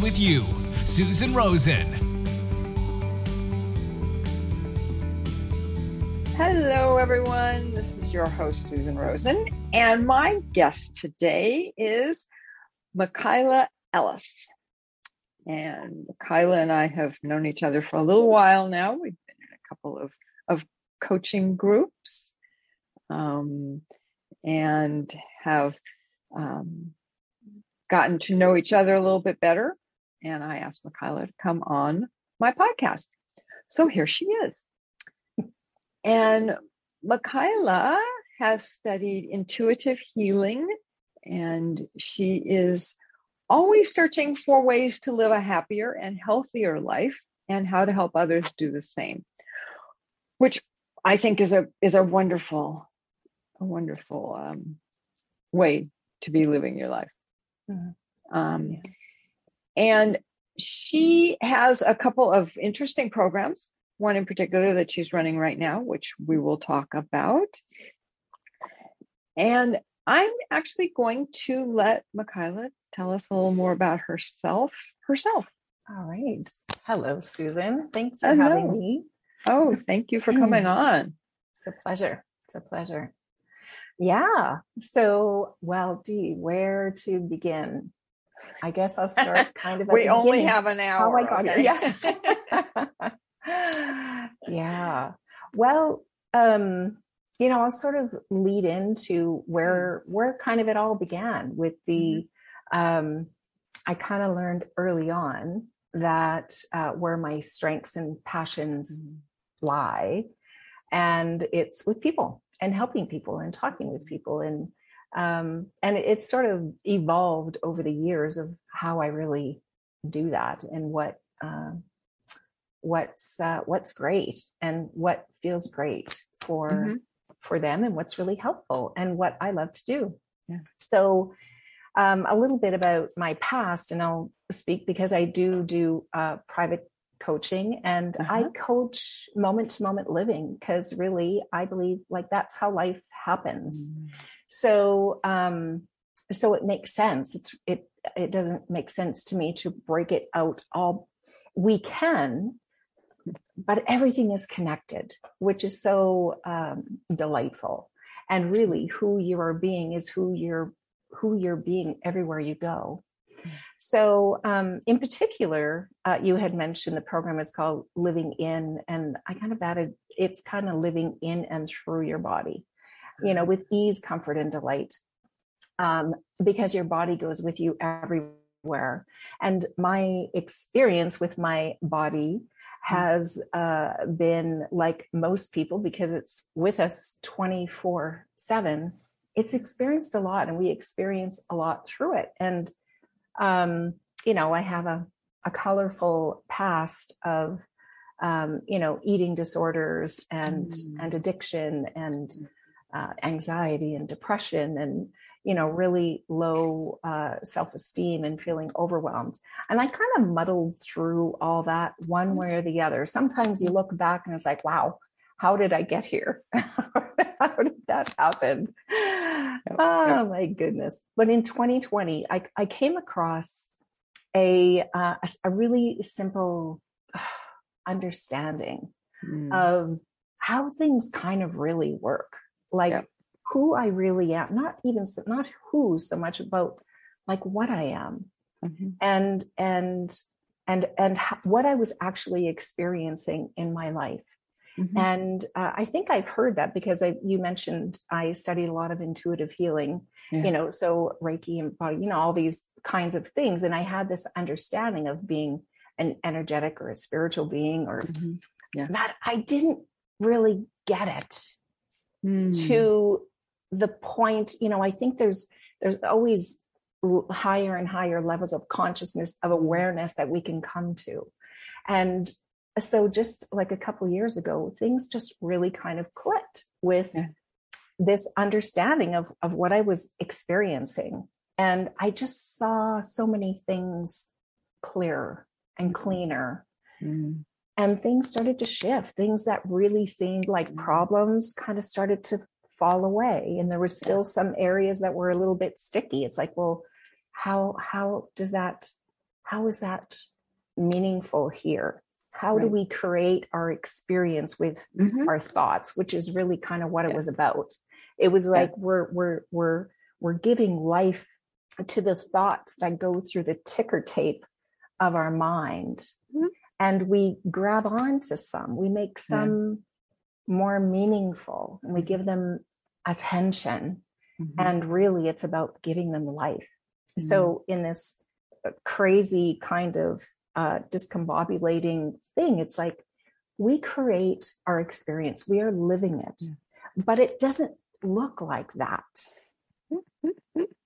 with you. Susan Rosen. Hello, everyone. This is your host, Susan Rosen. And my guest today is Michaela Ellis. And Michaela and I have known each other for a little while now. We've been in a couple of, of coaching groups um, and have um, gotten to know each other a little bit better. And I asked Michaela to come on my podcast. So here she is. And Michaela has studied intuitive healing and she is always searching for ways to live a happier and healthier life and how to help others do the same which i think is a is a wonderful a wonderful um, way to be living your life mm-hmm. um, yeah. And she has a couple of interesting programs one in particular that she's running right now which we will talk about. And i'm actually going to let michaela tell us a little more about herself herself. All right. Hello susan. Thanks for Hello. having me. Oh thank you for mm. coming on. It's a pleasure. It's a pleasure. Yeah. So, well, gee, where to begin? I guess I'll start kind of. we only have an hour. Oh my god! Okay. Yeah. yeah. Well, um, you know, I'll sort of lead into where where kind of it all began with the. Mm-hmm. Um, I kind of learned early on that uh, where my strengths and passions mm-hmm. lie, and it's with people and helping people and talking with people and um, and it, sort of evolved over the years of how I really do that and what uh, what's uh, what's great and what feels great for mm-hmm. for them and what's really helpful and what I love to do. Yeah. So um, a little bit about my past, and I'll speak because I do do uh, private coaching and uh-huh. I coach moment to moment living because really I believe like that's how life happens. Mm. So um so it makes sense. It's it it doesn't make sense to me to break it out all. We can but everything is connected which is so um delightful. And really who you are being is who you're who you're being everywhere you go. So, um, in particular, uh, you had mentioned the program is called Living In, and I kind of added it's kind of living in and through your body, you know, with ease, comfort, and delight, um, because your body goes with you everywhere. And my experience with my body has uh, been like most people because it's with us 24 7 it's experienced a lot and we experience a lot through it. And um, you know, I have a, a colorful past of, um, you know, eating disorders and, mm. and addiction and uh, anxiety and depression and, you know, really low uh, self esteem and feeling overwhelmed. And I kind of muddled through all that one way or the other. Sometimes you look back and it's like, wow, how did I get here? how did that happen? Yep, oh my goodness. But in 2020, I, I came across a, uh, a, really simple understanding mm. of how things kind of really work. Like who I really am, not even, so, not who so much about like what I am mm-hmm. and, and, and, and what I was actually experiencing in my life. Mm-hmm. And uh, I think I've heard that because I, you mentioned I studied a lot of intuitive healing, yeah. you know, so Reiki and body, you know, all these kinds of things. And I had this understanding of being an energetic or a spiritual being or mm-hmm. yeah. that I didn't really get it mm. to the point, you know, I think there's, there's always higher and higher levels of consciousness of awareness that we can come to and so just like a couple years ago things just really kind of clicked with yeah. this understanding of of what i was experiencing and i just saw so many things clearer and mm-hmm. cleaner mm. And things started to shift things that really seemed like mm. problems kind of started to fall away and there were still some areas that were a little bit sticky it's like well how how does that how is that meaningful here how right. do we create our experience with mm-hmm. our thoughts which is really kind of what yeah. it was about it was like yeah. we're we're we're we're giving life to the thoughts that go through the ticker tape of our mind mm-hmm. And we grab on to some. We make some more meaningful and we give them attention. Mm-hmm. and really it's about giving them life. Mm-hmm. so in this uh, crazy kind of uh, discombobulating thing it's like we create our experience. We are living it. But it doesn't look like that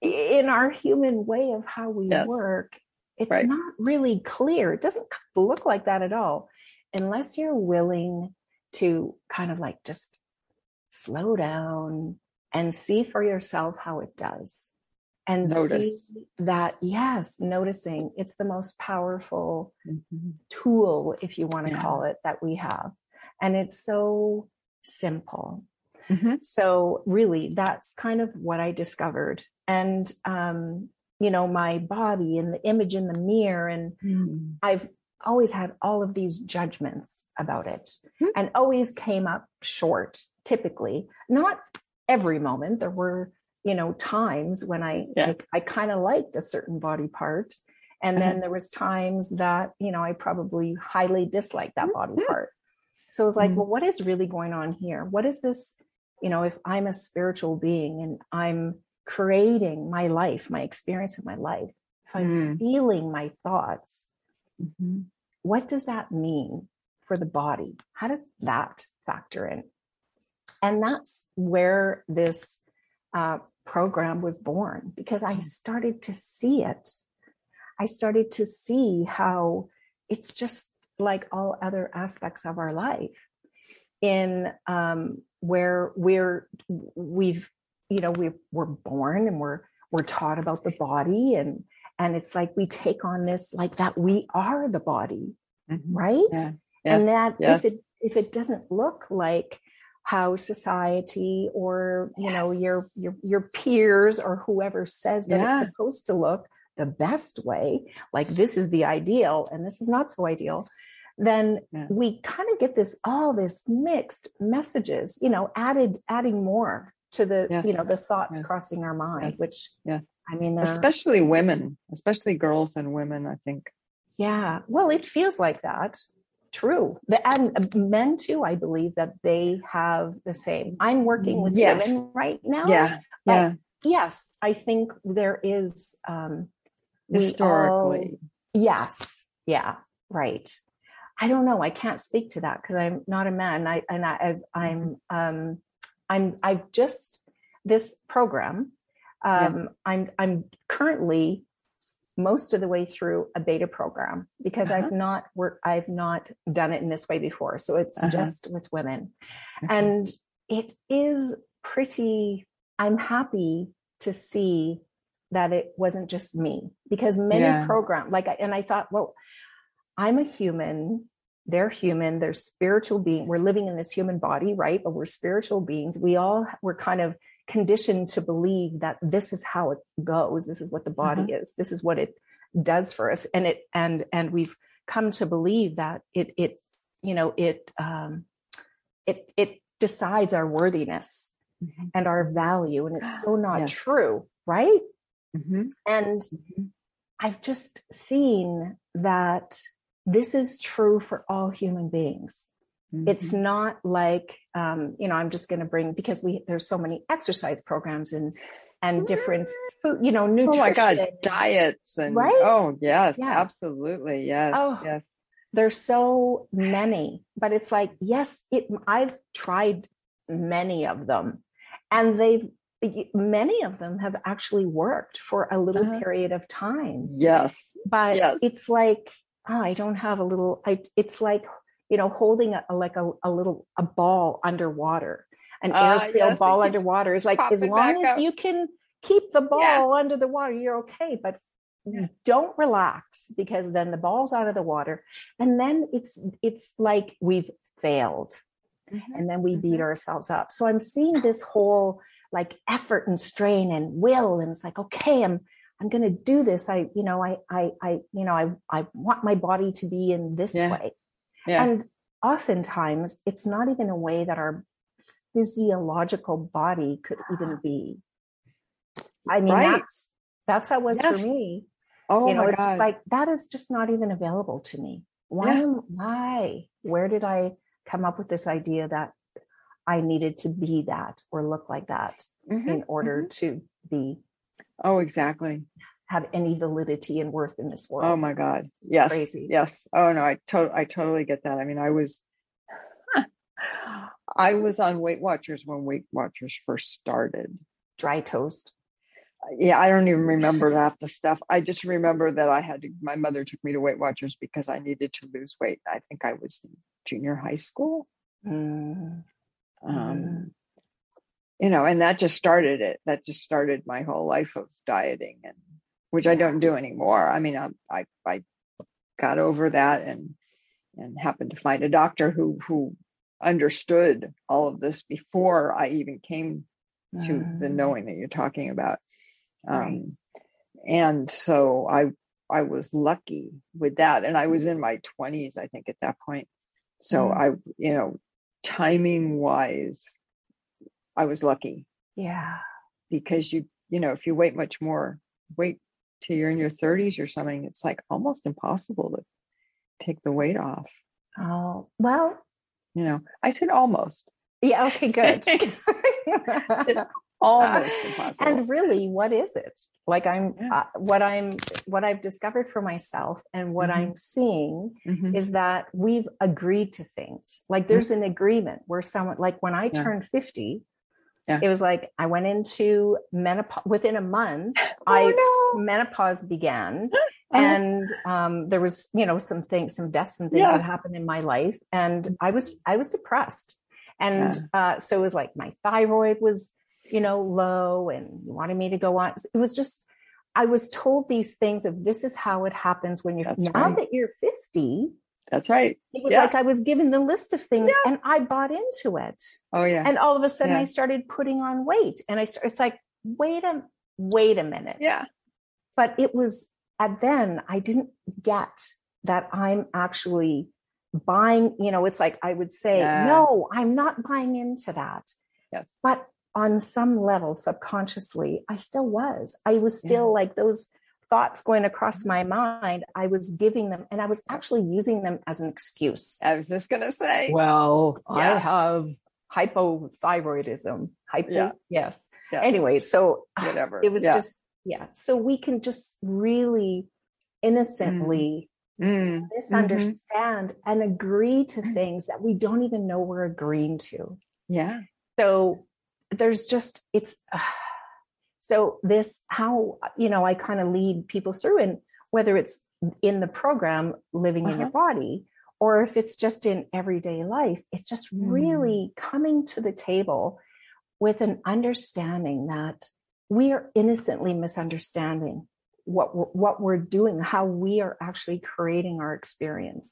in our human way of how we work it's right. not really clear it doesn't look like that at all unless you're willing to kind of like just slow down and see for yourself how it does and Notice. see that yes noticing it's the most powerful mm-hmm. tool if you want to yeah. call it that we have and it's so simple mm-hmm. so really that's kind of what i discovered and um you know my body and the image in the mirror and mm. i've always had all of these judgments about it mm-hmm. and always came up short typically not every moment there were you know times when i yeah. i, I kind of liked a certain body part and mm-hmm. then there was times that you know i probably highly disliked that body mm-hmm. part so it was like mm-hmm. well what is really going on here what is this you know if i'm a spiritual being and i'm creating my life my experience of my life if i'm mm. feeling my thoughts Mm-hmm. What does that mean for the body? How does that factor in? And that's where this uh, program was born because I mm. started to see it. I started to see how it's just like all other aspects of our life in um, where we're we've you know we we're born and we're we're taught about the body and and it's like we take on this like that we are the body mm-hmm. right yeah. Yeah. and that yeah. if it if it doesn't look like how society or you know your your your peers or whoever says that it's supposed to look the best way like this is the ideal and this is not so ideal then we kind of get this all this mixed messages you know added adding more to the you know the thoughts crossing our mind which yeah I mean, especially women, especially girls and women, I think. Yeah. Well, it feels like that. True. And uh, men too, I believe that they have the same. I'm working with yes. women right now. Yeah. Yeah. Yes, I think there is um historically. All, yes. Yeah. Right. I don't know. I can't speak to that because I'm not a man. I and I, I'm um I'm I've just this program um, yeah. I'm I'm currently most of the way through a beta program because uh-huh. I've not worked I've not done it in this way before. So it's uh-huh. just with women. Uh-huh. And it is pretty I'm happy to see that it wasn't just me because many yeah. program like and I thought, well, I'm a human they're human they're spiritual being we're living in this human body right but we're spiritual beings we all we're kind of conditioned to believe that this is how it goes this is what the body mm-hmm. is this is what it does for us and it and and we've come to believe that it it you know it um it it decides our worthiness mm-hmm. and our value and it's so not yes. true right mm-hmm. and mm-hmm. i've just seen that this is true for all human beings Mm-hmm. It's not like um, you know I'm just going to bring because we there's so many exercise programs and and different food, you know, nutrition. Oh my God, diets and right? Oh yes, yeah. absolutely, yes, oh, yes. There's so many, but it's like yes, it. I've tried many of them, and they've many of them have actually worked for a little Uh-huh. period of time Yes. but Yes. it's like oh, i don't have a little i it's like you know holding a like a, a little a ball underwater an Ah, air-filled yes, ball underwater is like as long as up. you can keep the ball Yeah. under the water you're okay but Yeah. don't relax because then the ball's out of the water and then it's it's like we've failed Mm-hmm. and then we beat ourselves up. So I'm seeing this whole like effort and strain and will, and it's like, okay, I'm I'm going to do this. I, you know, I, I, I, you know, I, I want my body to be in this Yeah. way, Yeah. and oftentimes it's not even a way that our physiological body could even be. I mean, Right. that's that's how it was for me. oh you know, it's God. just like that is just not even available to me. Why? Yeah. am- Why? Where did I come up with this idea that I needed to be that or look like that Mhm, in order mhm. to be Oh, exactly. have any validity and worth in this world? Oh my God. Yes. Crazy. Yes. Oh no, I to- I totally get that. I mean, I was I was on Weight Watchers when Weight Watchers first started. Dry toast. Yeah, I don't even remember half the stuff. I just remember that I had to my mother took me to Weight Watchers because I needed to lose weight. I think I was in junior high school. Mm, Um Mhm. You know, and that just started it. That just started my whole life of dieting and which I don't do anymore. I mean, I I, I got over that and and happened to find a doctor who who understood all of this before I even came to the mm, knowing that you're talking about. Um, Right. And so I I was lucky with that, and I was in my 20s, I think, at that point. So Mm. I, you know, timing wise, I was lucky Yeah. because you you know if you wait much more wait till you're in your 30s or something it's like almost impossible to take the weight off Oh well. you know i said almost Yeah. Okay. Good. almost impossible and really what is it like i'm Yeah. uh, what i'm what i've discovered for myself and what Mhm. i'm seeing Mhm. is that we've agreed to things like there's an agreement where someone like when i Yeah. turned 50 Yeah. it was like i went into menopause within a month oh i no. menopause began. Uh, and um, there was you know some things some deaths and things Yeah. that happened in my life and i was i was depressed. And uh, so it was like my thyroid was you know low and you wanted me to go on. It was just i was told these things of this is how it happens when you're That's now right. that you're 50 that's right it was Yeah. like i was given the list of things and i bought into it oh yeah and all of a sudden Yeah. i started putting on weight and i it's like wait a wait a minute yeah but it was at then I didn't get that I'm actually buying, you know, it's like I would say, Yeah. no, I'm not buying into that. Yes. But on some level, subconsciously, I still was. I was still like those thoughts going across my mind. I was giving them and I was actually using them as an excuse. i was just gonna say Well, Yeah. I have hypothyroidism. Hypo, Yeah. yes. Yeah. Anyway, so whatever it was yeah. just yeah so we can just really innocently Mm, mm. misunderstand mm-hmm. and agree to mm. things that we don't even know we're agreeing to yeah so there's just it's so this how you know i kind of lead people through and whether it's in the program living in your Uh-huh. body or if it's just in everyday life it's just Mm. really coming to the table with an understanding that we are innocently misunderstanding what we're, what we're doing how we are actually creating our experience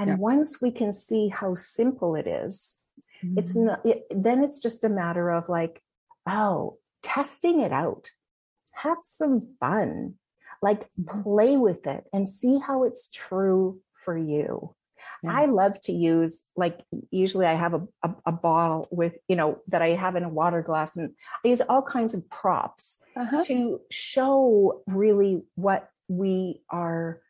and Yeah. once we can see how simple it is it's Mhm. not it, then it's just a matter of like oh testing it out. Have some fun. Like play with it and see how it's true for you. I love to use like usually i have a, a, a bottle with you know that i have in a water glass and i use all kinds of props Uh-huh. to show really what we are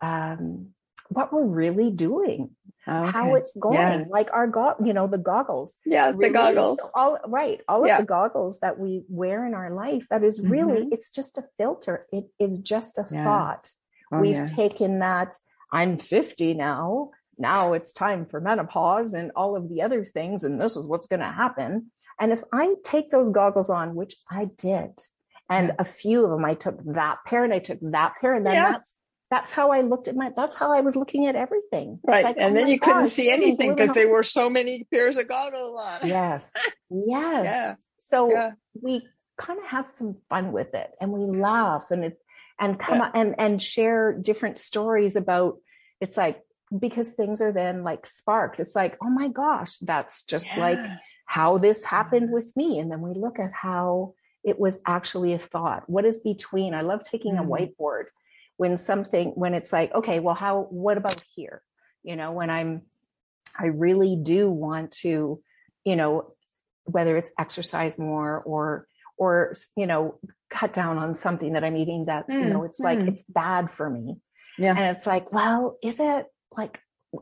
um what we're really doing how it's going. Yeah. like our go you know the goggles. Yeah the goggles. all right all Yeah. of the goggles that we wear in our life that is really mm-hmm. it's just a filter. It is just a Yeah. thought. Oh, we've taken that i'm 50 now. Now it's time for menopause and all of the other things and this is what's going to happen. And if I take those goggles on, which I did, and a few of them, I took that pair and I took that pair, and then yeah. that's that's how I looked at my. That's how I was looking at everything. Right, like, and oh then you couldn't see anything because there were so many pairs of goggles on. Yes, yes. Yeah. So yeah. we kind of have some fun with it, and we laugh, and it and come yeah. and and share different stories about. It's like because things are then like sparked. It's like, oh my gosh, that's just like how this happened with me. And then we look at how it was actually a thought. What is between? I love taking mm. a whiteboard when something, when it's like, okay, well, how, what about here? You know, when I'm, I really do want to, you know, whether it's exercise more or, or, you know, cut down on something that I'm eating that, mm. you know, it's mm. like, it's bad for me. Yeah. And it's like, well, is it like,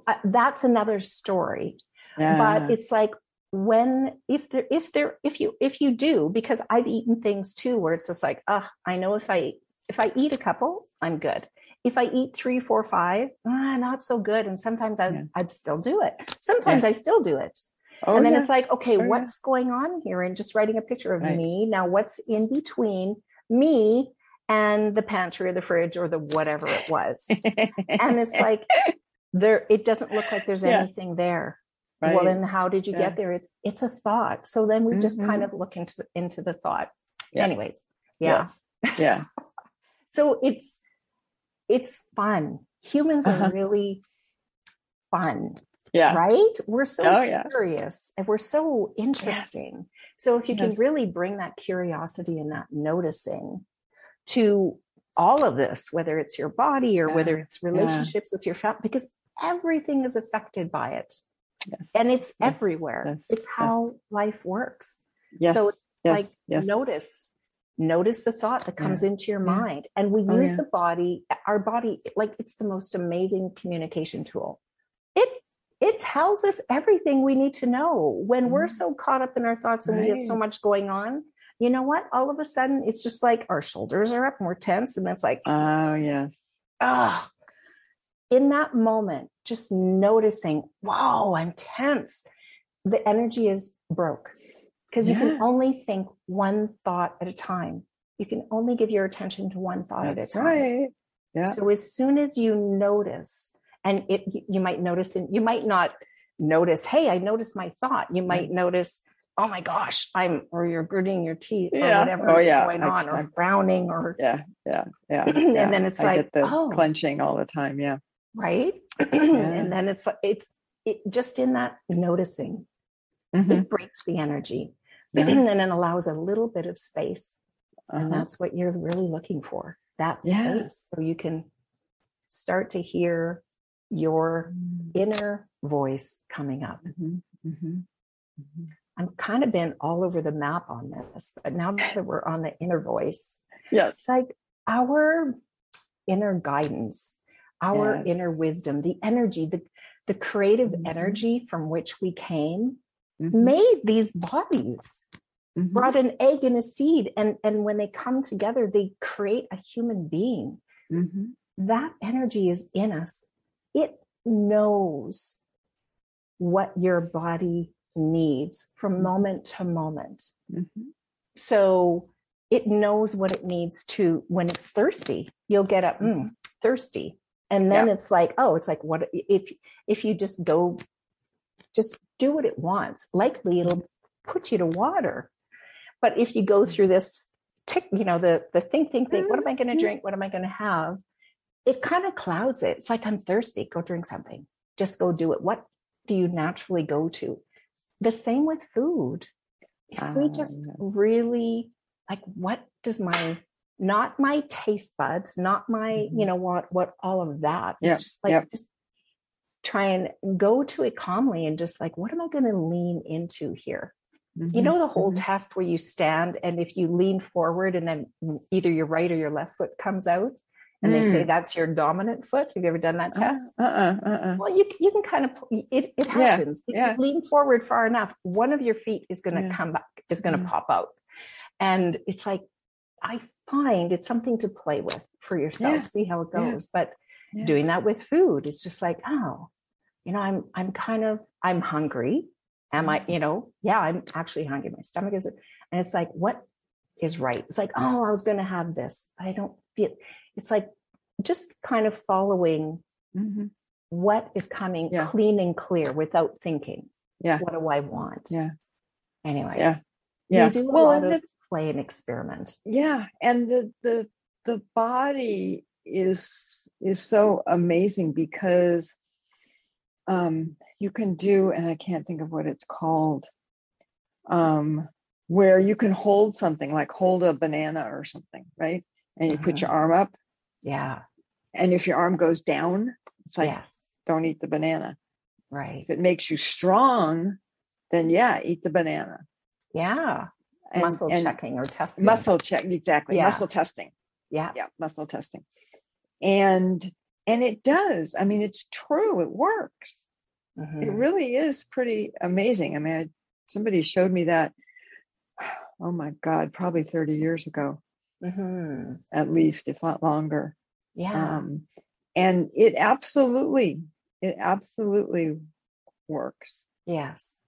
uh, that's another story. Yeah. But it's like, when if there if there if you if you do because i've eaten things too where it's just like oh i know if i if i eat a couple i'm good if i eat three four five ah, not so good and sometimes i'd, yeah. I'd still do it sometimes yeah. i still do it oh, and then yeah. it's like okay oh, what's going on here and just writing a picture of right. me now what's in between me and the pantry or the fridge or the whatever it was and it's like there it doesn't look like there's anything there Right. Well, then how did you get there? It's it's a thought. So then we mm-hmm. just kind mm-hmm. of look into into the thought. Anyways. Yeah. yeah. so it's it's fun. Humans uh-huh. are really fun. Yeah. Right? We're so oh, curious yeah. and we're so interesting. Yeah. So if you can really bring that curiosity and that noticing to all of this, whether it's your body or whether it's relationships with your family, because everything is affected by it. Yes. And it's yes. everywhere. Yes. It's how life works. Yes. So it's like notice, notice the thought that comes yeah. into your yeah. mind. And we oh, use yeah. the body, our body, like it's the most amazing communication tool. It it tells us everything we need to know when mm. we're so caught up in our thoughts and right. we have so much going on you know what all of a sudden it's just like our shoulders are up and we're tense and that's like oh yeah in that moment, just noticing, wow, I'm tense. The energy is broke because yeah. you can only think one thought at a time. You can only give your attention to one thought That's at a time. Right. Yeah. So as soon as you notice, and it you might notice, and you might not notice, hey, I noticed my thought. You might notice, oh my gosh, I'm, or you're gritting your teeth yeah. or whatever oh, yeah. going on, I, or frowning, or yeah, yeah, yeah. and yeah. then it's I like the oh. clenching all the time. Yeah right and then it's it's it, just in that noticing mm-hmm. it breaks the energy and then it allows a little bit of space uh-huh. and that's what you're really looking for that yeah. space so you can start to hear your mm. inner voice coming up mm-hmm. Mm-hmm. mm-hmm. i've kind of been all over the map on this but now that we're on the inner voice yes it's like our inner guidance our yes. inner wisdom, the energy, the, the creative mm-hmm. energy from which we came mm-hmm. made these bodies, mm-hmm. brought an egg and a seed. And, and when they come together, they create a human being. Mm-hmm. That energy is in us. It knows what your body needs from mm-hmm. moment to moment. Mm-hmm. So it knows what it needs to when it's thirsty. You'll get up, mm, thirsty and then yeah. it's like oh it's like what if if you just go just do what it wants. Likely it'll put you to water. But if you go through this tick you know the the think think think what am i going to mm-hmm. drink? What am i going to have? It kind of clouds it. It's like i'm thirsty. Go drink something. Just go do it. What do you naturally go to? The same with food. If we just ah, really like what does my not my taste buds, not my, mm-hmm. you know, what, what all of that. It's just like, yep. just try and go to it calmly and just like, what am I going to lean into here? Mm-hmm. You know, the whole mm-hmm. test where you stand and if you lean forward and then either your right or your left foot comes out and mm. they say mm. that's your dominant foot. Have you ever done that uh-uh, test? Uh, uh-uh, uh-uh. Well, you, you can kind of, it, it happens. Yeah, if yeah. you lean forward far enough, one of your feet is going to yeah. come back, is going to mm. pop out. And it's like, I find it's something to play with for yourself, see how it goes. But doing that with food, it's just like, oh, you know, I'm I'm kind of I'm hungry. Am I, you know, yeah, I'm actually hungry. My stomach is, and it's like, what is right? It's like, oh, I was going to have this, but I don't feel. It's like just kind of following Mm-hmm. what is coming Yeah. clean and clear without thinking. Yeah. What do I want? Yeah. Anyways, Yeah. Yeah. you do a Well, lot and of it's- play and experiment. yeah and the the the body is is so amazing because um you can do and i can't think of what it's called um where you can hold something like hold a banana or something right and you put your arm up Yeah. and if your arm goes down it's like yes. don't eat the banana Right. if it makes you strong then yeah eat the banana Yeah. and, muscle and checking or testing. muscle check exactly Yeah. muscle testing Yeah. yeah muscle testing and and it does i mean it's true it works it Mhm. really is pretty amazing i mean I, somebody showed me that oh my god probably 30 years ago Mhm. at least if not longer Yeah. um and it absolutely it absolutely works yes.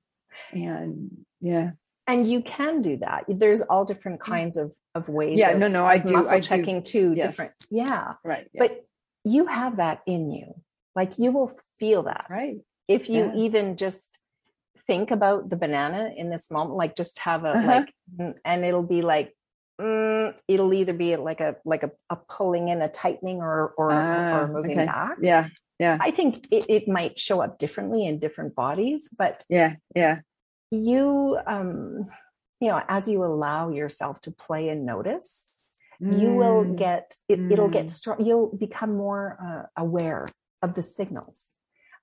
and yeah And you can do that. There's all different kinds of, of ways. Mm. yeah of, no no i do muscle i do checking too. Yes. Different. Yeah. right yeah, But you have that in you. Like you will feel that. right If you Yeah. even just think about the banana in this moment, like just have a Uh-huh. like, and it'll be like, mm, it'll either be like a like a, a pulling in, a tightening, or or, Ah, or moving okay. back. Yeah, yeah I think it, it might show up differently in different bodies, but yeah yeah you um you know as you allow yourself to play and notice you will Mm. get it, it'll get Mm. strong you'll become more uh, aware of the signals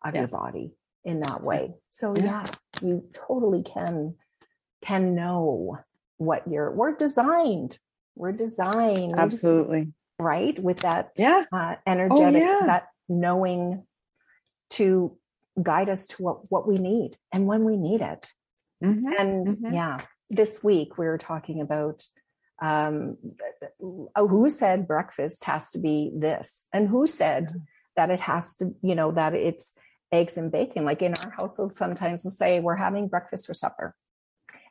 of Yeah. your body in that way so Yeah. yeah you totally can can know what you're we're designed we're designed absolutely right with that yeah uh, energetic yeah. that knowing to guide us to what what we need and when we need it Mhm. and Mhm. yeah this week we were talking about um uh, who said breakfast has to be this? And who said that it has to you know that it's eggs and bacon? Like in our household sometimes we'll say we're having breakfast for supper.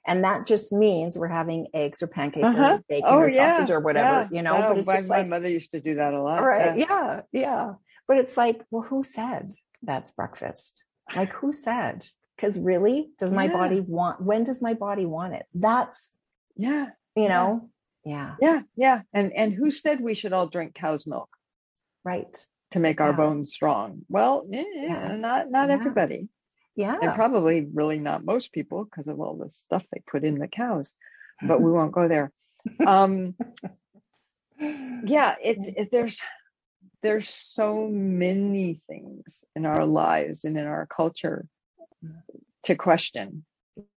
And that just means we're having eggs or pancake Uh-huh. or bacon Oh, or yeah, sausage or whatever yeah. you know? Oh, but it's my, just my mother used to do that a lot. right. Yeah. yeah. Yeah. But it's like well who said that's breakfast? Like who said? Because really does my body want when does my body want it? That's yeah, you know yeah yeah, yeah. And and who said we should all drink cow's milk right to make our Yeah. bones strong? Well, Yeah. not not everybody, yeah and probably really not most people because of all the stuff they put in the cows. But we won't go there. Um, yeah, it's it, there's there's so many things in our lives and in our culture to question,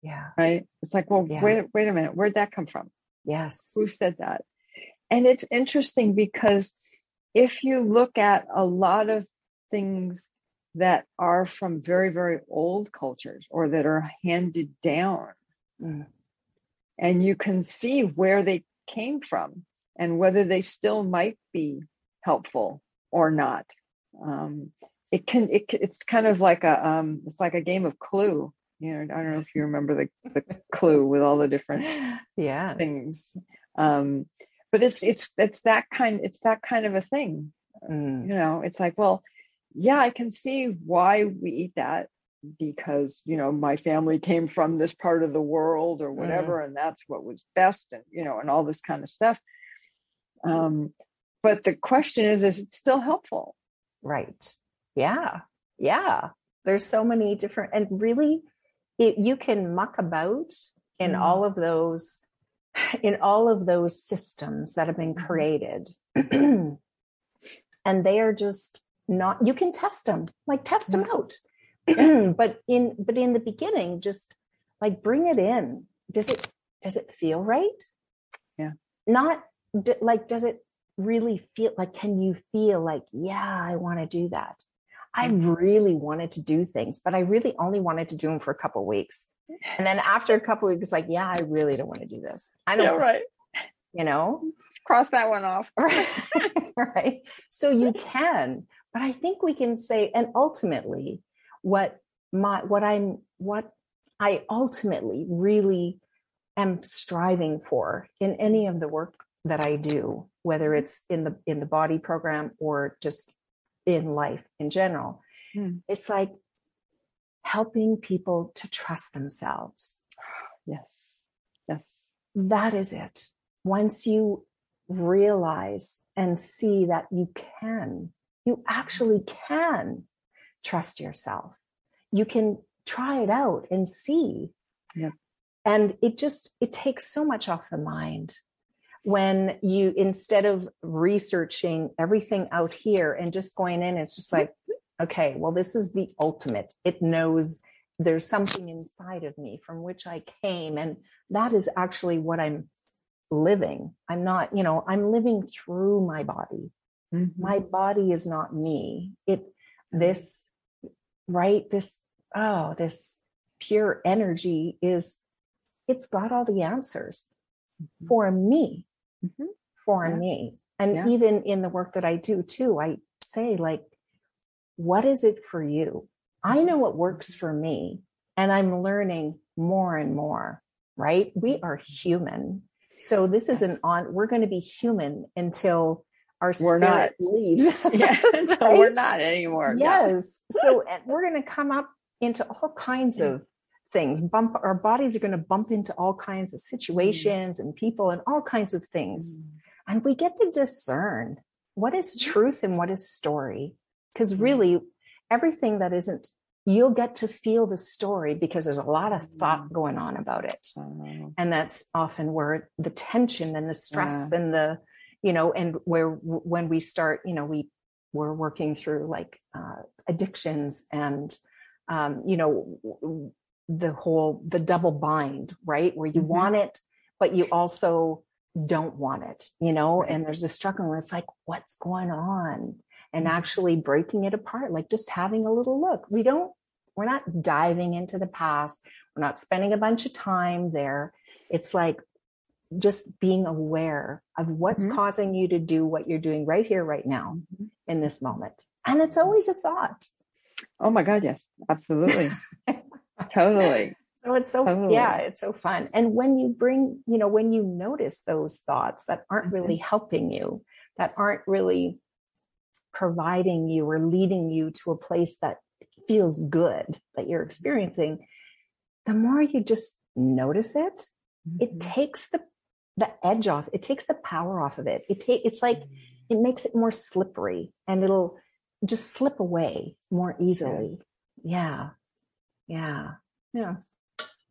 yeah right? It's like, well, wait, wait a minute, where'd that come from? Yes. Who said that? And it's interesting because if you look at a lot of things that are from very very old cultures or that are handed down Mm. and you can see where they came from and whether they still might be helpful or not. Um, it can it, it's kind of like a um, it's like a game of clue you know i don't know if you remember the, the clue with all the different yeah things. Um but it's it's it's that kind it's that kind of a thing Mm. you know? It's like well yeah i can see why we eat that because you know my family came from this part of the world or whatever and that's what was best and you know and all this kind of stuff. Um but the question is is it still helpful? Right. Yeah. Yeah. There's so many different and really it, you can muck about in Mm. all of those in all of those systems that have been Mhm. created. And they are just not you can test them like test them out. But in but in the beginning just like bring it in. Does it does it feel right? Yeah. not like does it really feel like can you feel like yeah i want to do that i mm. really wanted to do things but i really only wanted to do them for a couple of weeks. And then after a couple of weeks like yeah i really don't want to do this. I don't yeah, right. you know? Cross that one off. Right. Right. So you can but i think we can say and ultimately what my what i'm what I ultimately really am striving for in any of the work that I do, whether mm-hmm. it's in the in the body program or just in life in general. Mm. It's like helping people to trust themselves. Yes. Yes. That is it. Once you realize and see that you can, you actually can trust yourself. You can try it out and see. Yeah. And it just, it takes so much off the mind when you, instead of researching everything out here and just going in, it's just like, okay, well, this is the ultimate. It knows there's something inside of me from which I came. And that is actually what I'm living. I'm not, you know, I'm living through my body. Mm-hmm. My body is not me. It, this, right? This, oh, this pure energy is, it's got all the answers mm-hmm. for me, mm-hmm. for yeah. me. And yeah. even in the work that I do too, I say, like, what is it for you? I know what works for me, and I'm learning more and more, right? We are human. So this isn't on, we're going to be human until our we're not leaves. yes, right? so we're not anymore. Yes. so we're going to come up into all kinds of things. Bump our bodies are going to bump into all kinds of situations mm. and people and all kinds of things. Mm. And we get to discern what is truth and what is story. Because mm. really, everything that isn't you'll get to feel the story because there's a lot of thought mm. going on about it. Mm. And that's often where the tension and the stress yeah. and the, you know, and where when we start, you know, we we're working through like uh, addictions and, um, you know, the whole, the double bind, right? Where you mm-hmm. want it, but you also don't want it, you know, and there's a struggle. It's like, what's going on? and actually breaking it apart, like just having a little look. We don't, we're not diving into the past. We're not spending a bunch of time there. It's like just being aware of what's mm-hmm. causing you to do what you're doing right here, right now, mm-hmm. in this moment. And it's always a thought. Oh my God, yes, absolutely. totally. So it's so totally. yeah, it's so fun. And when you bring, you know, when you notice those thoughts that aren't mm-hmm. really helping you, that aren't really providing you or leading you to a place that feels good that you're experiencing, the more you just notice it, mm-hmm. it takes the the edge off. It takes the power off of it. It take it's like mm. it makes it more slippery and it'll just slip away more easily. Yeah. Yeah. Yeah.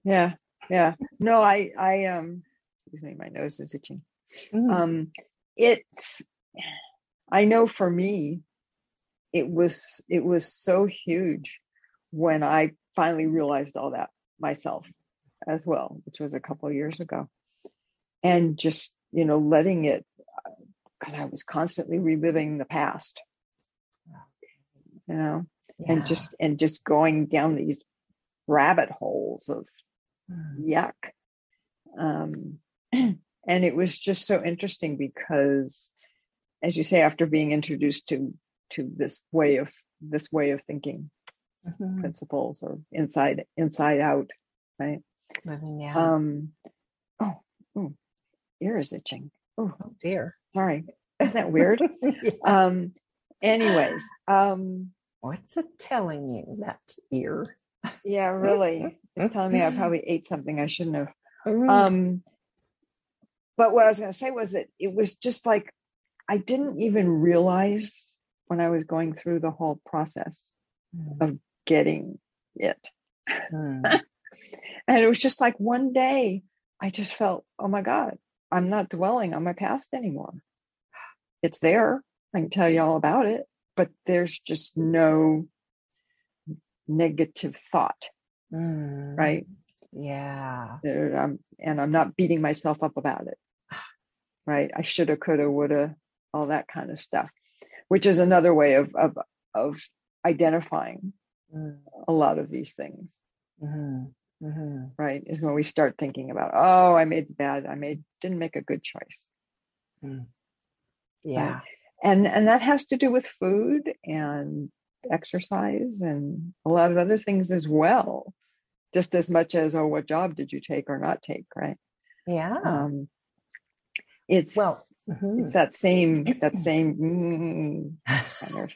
Yeah. Yeah. No, I I um excuse me, my nose is itching. Mm. Um it's I know for me, it was it was so huge when I finally realized all that myself as well, which was a couple of years ago, and just you know letting it because I was constantly reliving the past, you know, yeah. and just and just going down these rabbit holes of mm. yuck. Um, and it was just so interesting because as you say, after being introduced to to this way of this way of thinking mm-hmm. principles or inside inside out, right? Living, yeah. Um, oh, oh, ear is itching. Oh, oh dear. Sorry. Isn't that weird? yeah. Um, anyways, um, what's it telling you that ear? Yeah, really. It's telling me I probably ate something I shouldn't have. Um, but what I was going to say was that it was just like I didn't even realize when I was going through the whole process mm. of getting it. Mm. and it was just like one day I just felt, oh my God, I'm not dwelling on my past anymore. It's there. I can tell you all about it, but there's just no negative thought. Mm. Right. Yeah. I'm, and I'm not beating myself up about it. Right. I shoulda, coulda, woulda, all that kind of stuff, which is another way of of of identifying mm. a lot of these things. Mm-hmm. Mm-hmm. Right, is when we start thinking about, oh, I made the bad, I made didn't make a good choice. Mm. Yeah, right? and and that has to do with food and exercise and a lot of other things as well. Just as much as oh what job did you take or not take right? Yeah. Um it's well mhm. it's that same that same mm, kind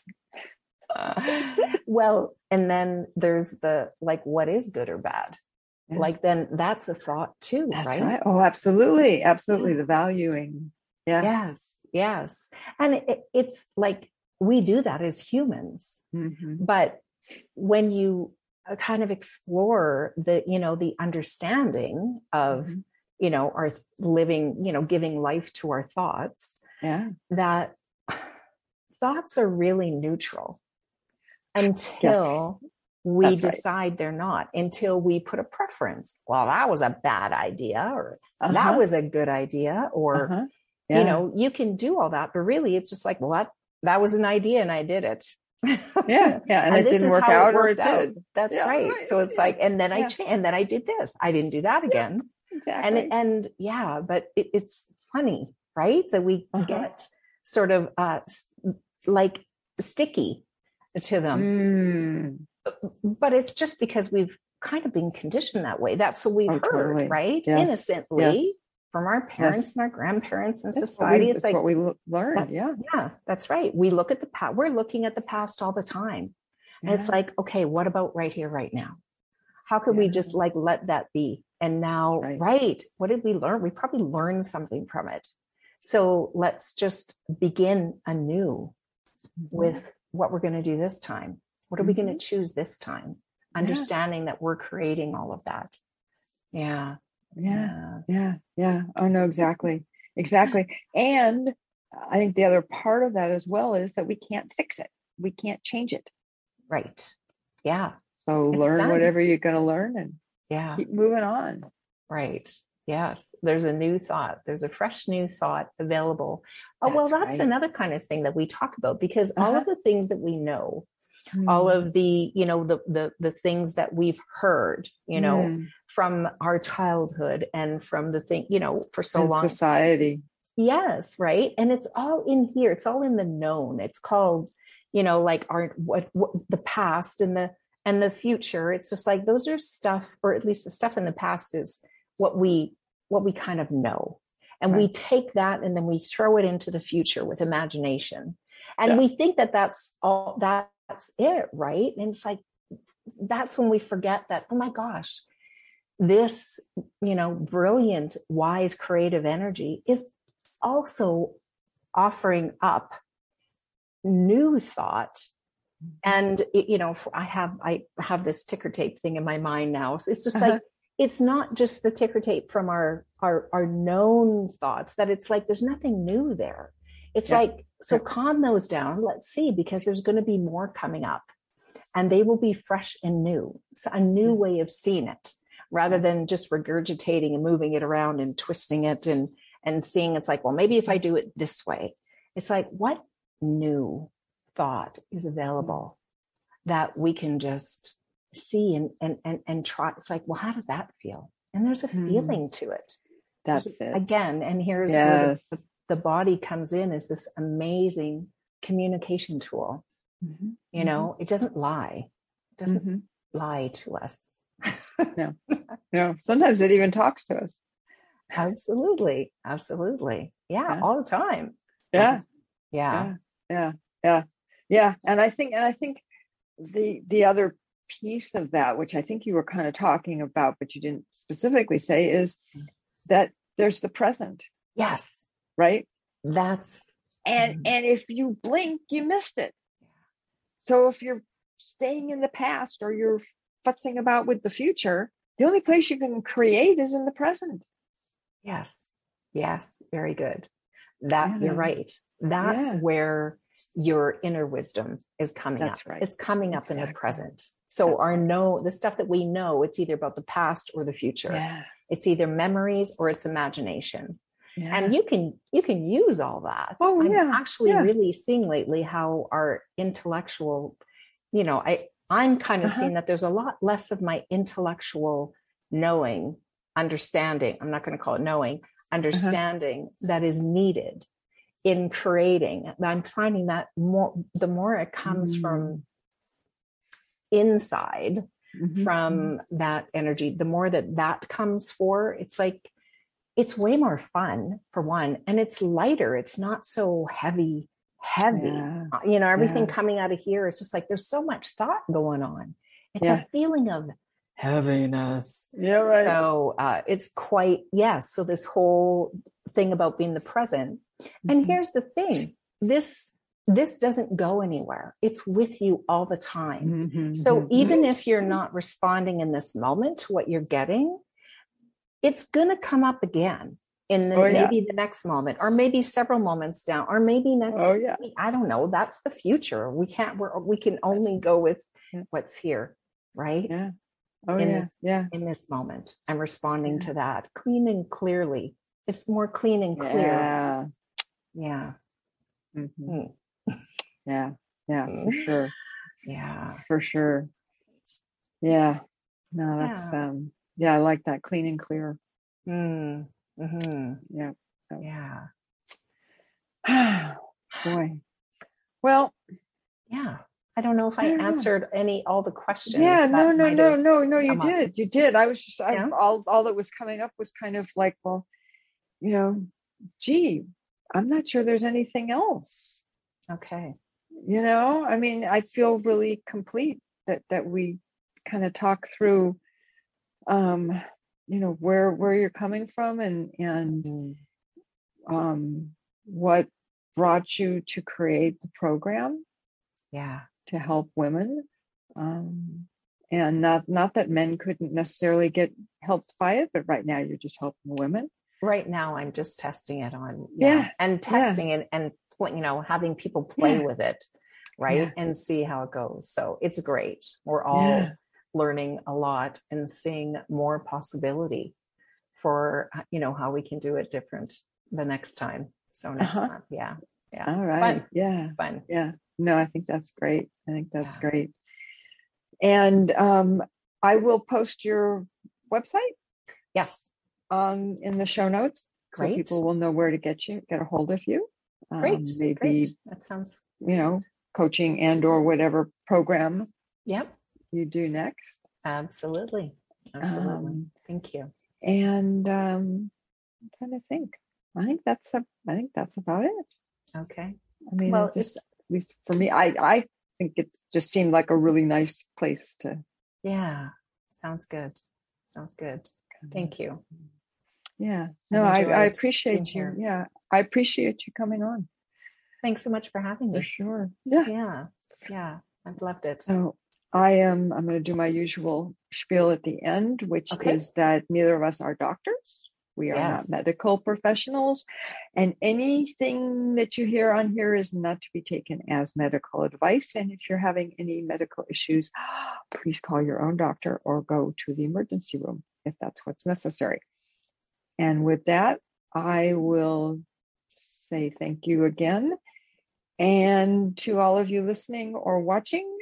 of well and then there's the like what is good or bad? Yeah. like then that's a thought too that's right? right. Oh absolutely. Absolutely. The valuing. Yeah. Yes. Yes. And it, it's like we do that as humans Mhm. but when you uh, kind of explore the you know the understanding of Mhm. you know our living you know giving life to our thoughts yeah that thoughts are really neutral until we That's right. decide they're not until we put a preference well that was a bad idea or Uh-huh. that was a good idea or Uh-huh. you know you can do all that but really it's just like well that that was an idea and i did it. Yeah yeah and, it didn't work out or it out. did. That's Yeah, right. right, so it's yeah, like and then i cha- and then i did this. I didn't do that again. Exactly. and and yeah but it, it's funny right? That we Uh-huh. get sort of uh like sticky to them. Mm. but it's just because we've kind of been conditioned that way. That's what we've Oh, heard totally. right? Yes. innocently from our parents Yes. and our grandparents and That's society we, it's like what we l- learned that- yeah. yeah that's right. We look at the past we're looking at the past all the time. And it's like okay what about right here right now? How could we just like let that be? And now Right. right. what did we learn? We probably learned something from it. So let's just begin anew Mm-hmm. with what we're going to do this time. What are we going Mm-hmm. to choose this time? Understanding that we're creating all of that. Yeah yeah yeah yeah oh no exactly exactly and i think the other part of that as well is that we can't fix it we can't change it right yeah so It's learn done. whatever you're going to learn and yeah keep moving on Right. Yes. There's a new thought. There's a fresh new thought available. Oh, well, That's that's right. another kind of thing that we talk about because all Uh-huh. of the things that we know, all Mm. of the, you know, the the the things that we've heard, you know, Mm. from our childhood and from the thing, you know, for so And long. society Yes, right. And it's all in here. It's all in the known. It's called, you know, like our what, what the past and the and the future. It's just like those are stuff, or at least the stuff in the past is what we what we kind of know. And we take that and then we throw it into the future with imagination. And we think that that's all that's it, right? And it's like that's when we forget that, oh my gosh, this, you know, brilliant, wise, creative energy is also offering up new thought and it- you know i have i have this ticker tape thing in my mind now so it's just Uh-huh. like it's not just the ticker tape from our our our known thoughts that it's like there's nothing new there it's Yeah. like so calm those down. Let's see because there's going to be more coming up and they will be fresh and new so a new way of seeing it rather than just regurgitating and moving it around and twisting it and and seeing it's like well maybe if i do it this way. It's like what new thought is available that we can just see and and and, and try? It's like well how does that feel? And there's a Hmm. feeling to it. That's it again and here's where yes. the, the body comes in as this amazing communication tool. Mhm. you know it doesn't lie. It doesn't Mhm. lie to us. No. No. sometimes it even talks to us. Absolutely. Absolutely. Yeah, Yeah. all the time. Yeah. Yeah. Yeah. Yeah. Yeah. And i think and i think the the other piece of that which i think you were kind of talking about but you didn't specifically say is that there's the present. Yes right that's and Mhm. and if you blink you missed it so if you're staying in the past or you're futzing about with the future the only place you can create is in the present Yes. Yes. Very good. That you're right. That's Yeah. where your inner wisdom is coming That's up. right. It's coming up in the present. So That's our know, the stuff that we know, it's either about the past or the future. yeah, It's either memories or it's imagination. Yeah. And you can you can use all that. Oh, I'm yeah, actually yeah. really seeing lately how our intellectual, you know, I I'm kind of Uh-huh. seeing that there's a lot less of my intellectual knowing, understanding. I'm not going to call it knowing, understanding that is needed in creating. I'm finding that more the more it comes Mm. from inside mm-hmm. from mm-hmm. that energy. The more that that comes for, it's like it's way more fun for one, and it's lighter. It's not so heavy, heavy. Yeah. You know, everything yeah. coming out of here is just like there's so much thought going on. It's yeah. a feeling of heaviness. Yeah, right. So uh, it's quite yes. Yeah, so this whole thing about being the present. Mm-hmm. And here's the thing: this this doesn't go anywhere. It's with you all the time. Mm-hmm, so mm-hmm. even if you're not responding in this moment to what you're getting, it's going to come up again in the, oh, yeah. maybe the next moment or maybe several moments down or maybe next oh, yeah. I don't know. That's the future. We can't we're, we can only go with what's here, right? Yeah. Oh in yeah. This, yeah. In this moment. I'm responding yeah. to that clean and clearly. It's more clean and clear. Yeah. Yeah. Mm-hmm. Mm. Yeah. Yeah, for mm. sure. Yeah. For sure. Yeah. No, that's um yeah, I like that clean and clear. Mm. Mm-hmm. Yeah. Yeah. Boy. Well, yeah. I don't know if I, I answered know. any all the questions. Yeah, no, no, no, no, no. You did, up. you did. I was just yeah. I, all all that was coming up was kind of like, well, you know, gee, I'm not sure there's anything else. Okay. You know, I mean, I feel really complete that that we kind of talk through um, you know, where where you're coming from and and mm-hmm. um what brought you to create the program. Yeah. To help women. Um and not not that men couldn't necessarily get helped by it, but right now you're just helping women right now i'm just testing it on yeah, yeah. and testing yeah. it and you know having people play yeah. with it right and see how it goes so it's great we're all learning a lot and seeing more possibility for you know how we can do it different the next time so next uh-huh. month yeah yeah all right fun. yeah it's fun yeah no i think that's great i think that's great and um i will post your website yes um, in the show notes Great. so people will know where to get you, get a hold of you. Um, Great. Maybe Great. that sounds you know coaching and or whatever program. Yep. You do next. Absolutely. Absolutely. Um, Thank you. And um, I'm trying to think. I think that's a, I think that's about it. Okay. I mean, well, just at least for me, I I think it just seemed like a really nice place to. Yeah. Sounds good. Sounds good. Thank you. Yeah. No, I, I appreciate you. Yeah. I appreciate you coming on. Thanks so much for having me. For sure. Yeah. Yeah. Yeah. I've loved it. So I am, I'm going to do my usual spiel at the end, which okay. is that neither of us are doctors. We are yes. not medical professionals. And anything that you hear on here is not to be taken as medical advice. And if you're having any medical issues, please call your own doctor or go to the emergency room if that's what's necessary. And with that, I will say thank you again. And to all of you listening or watching,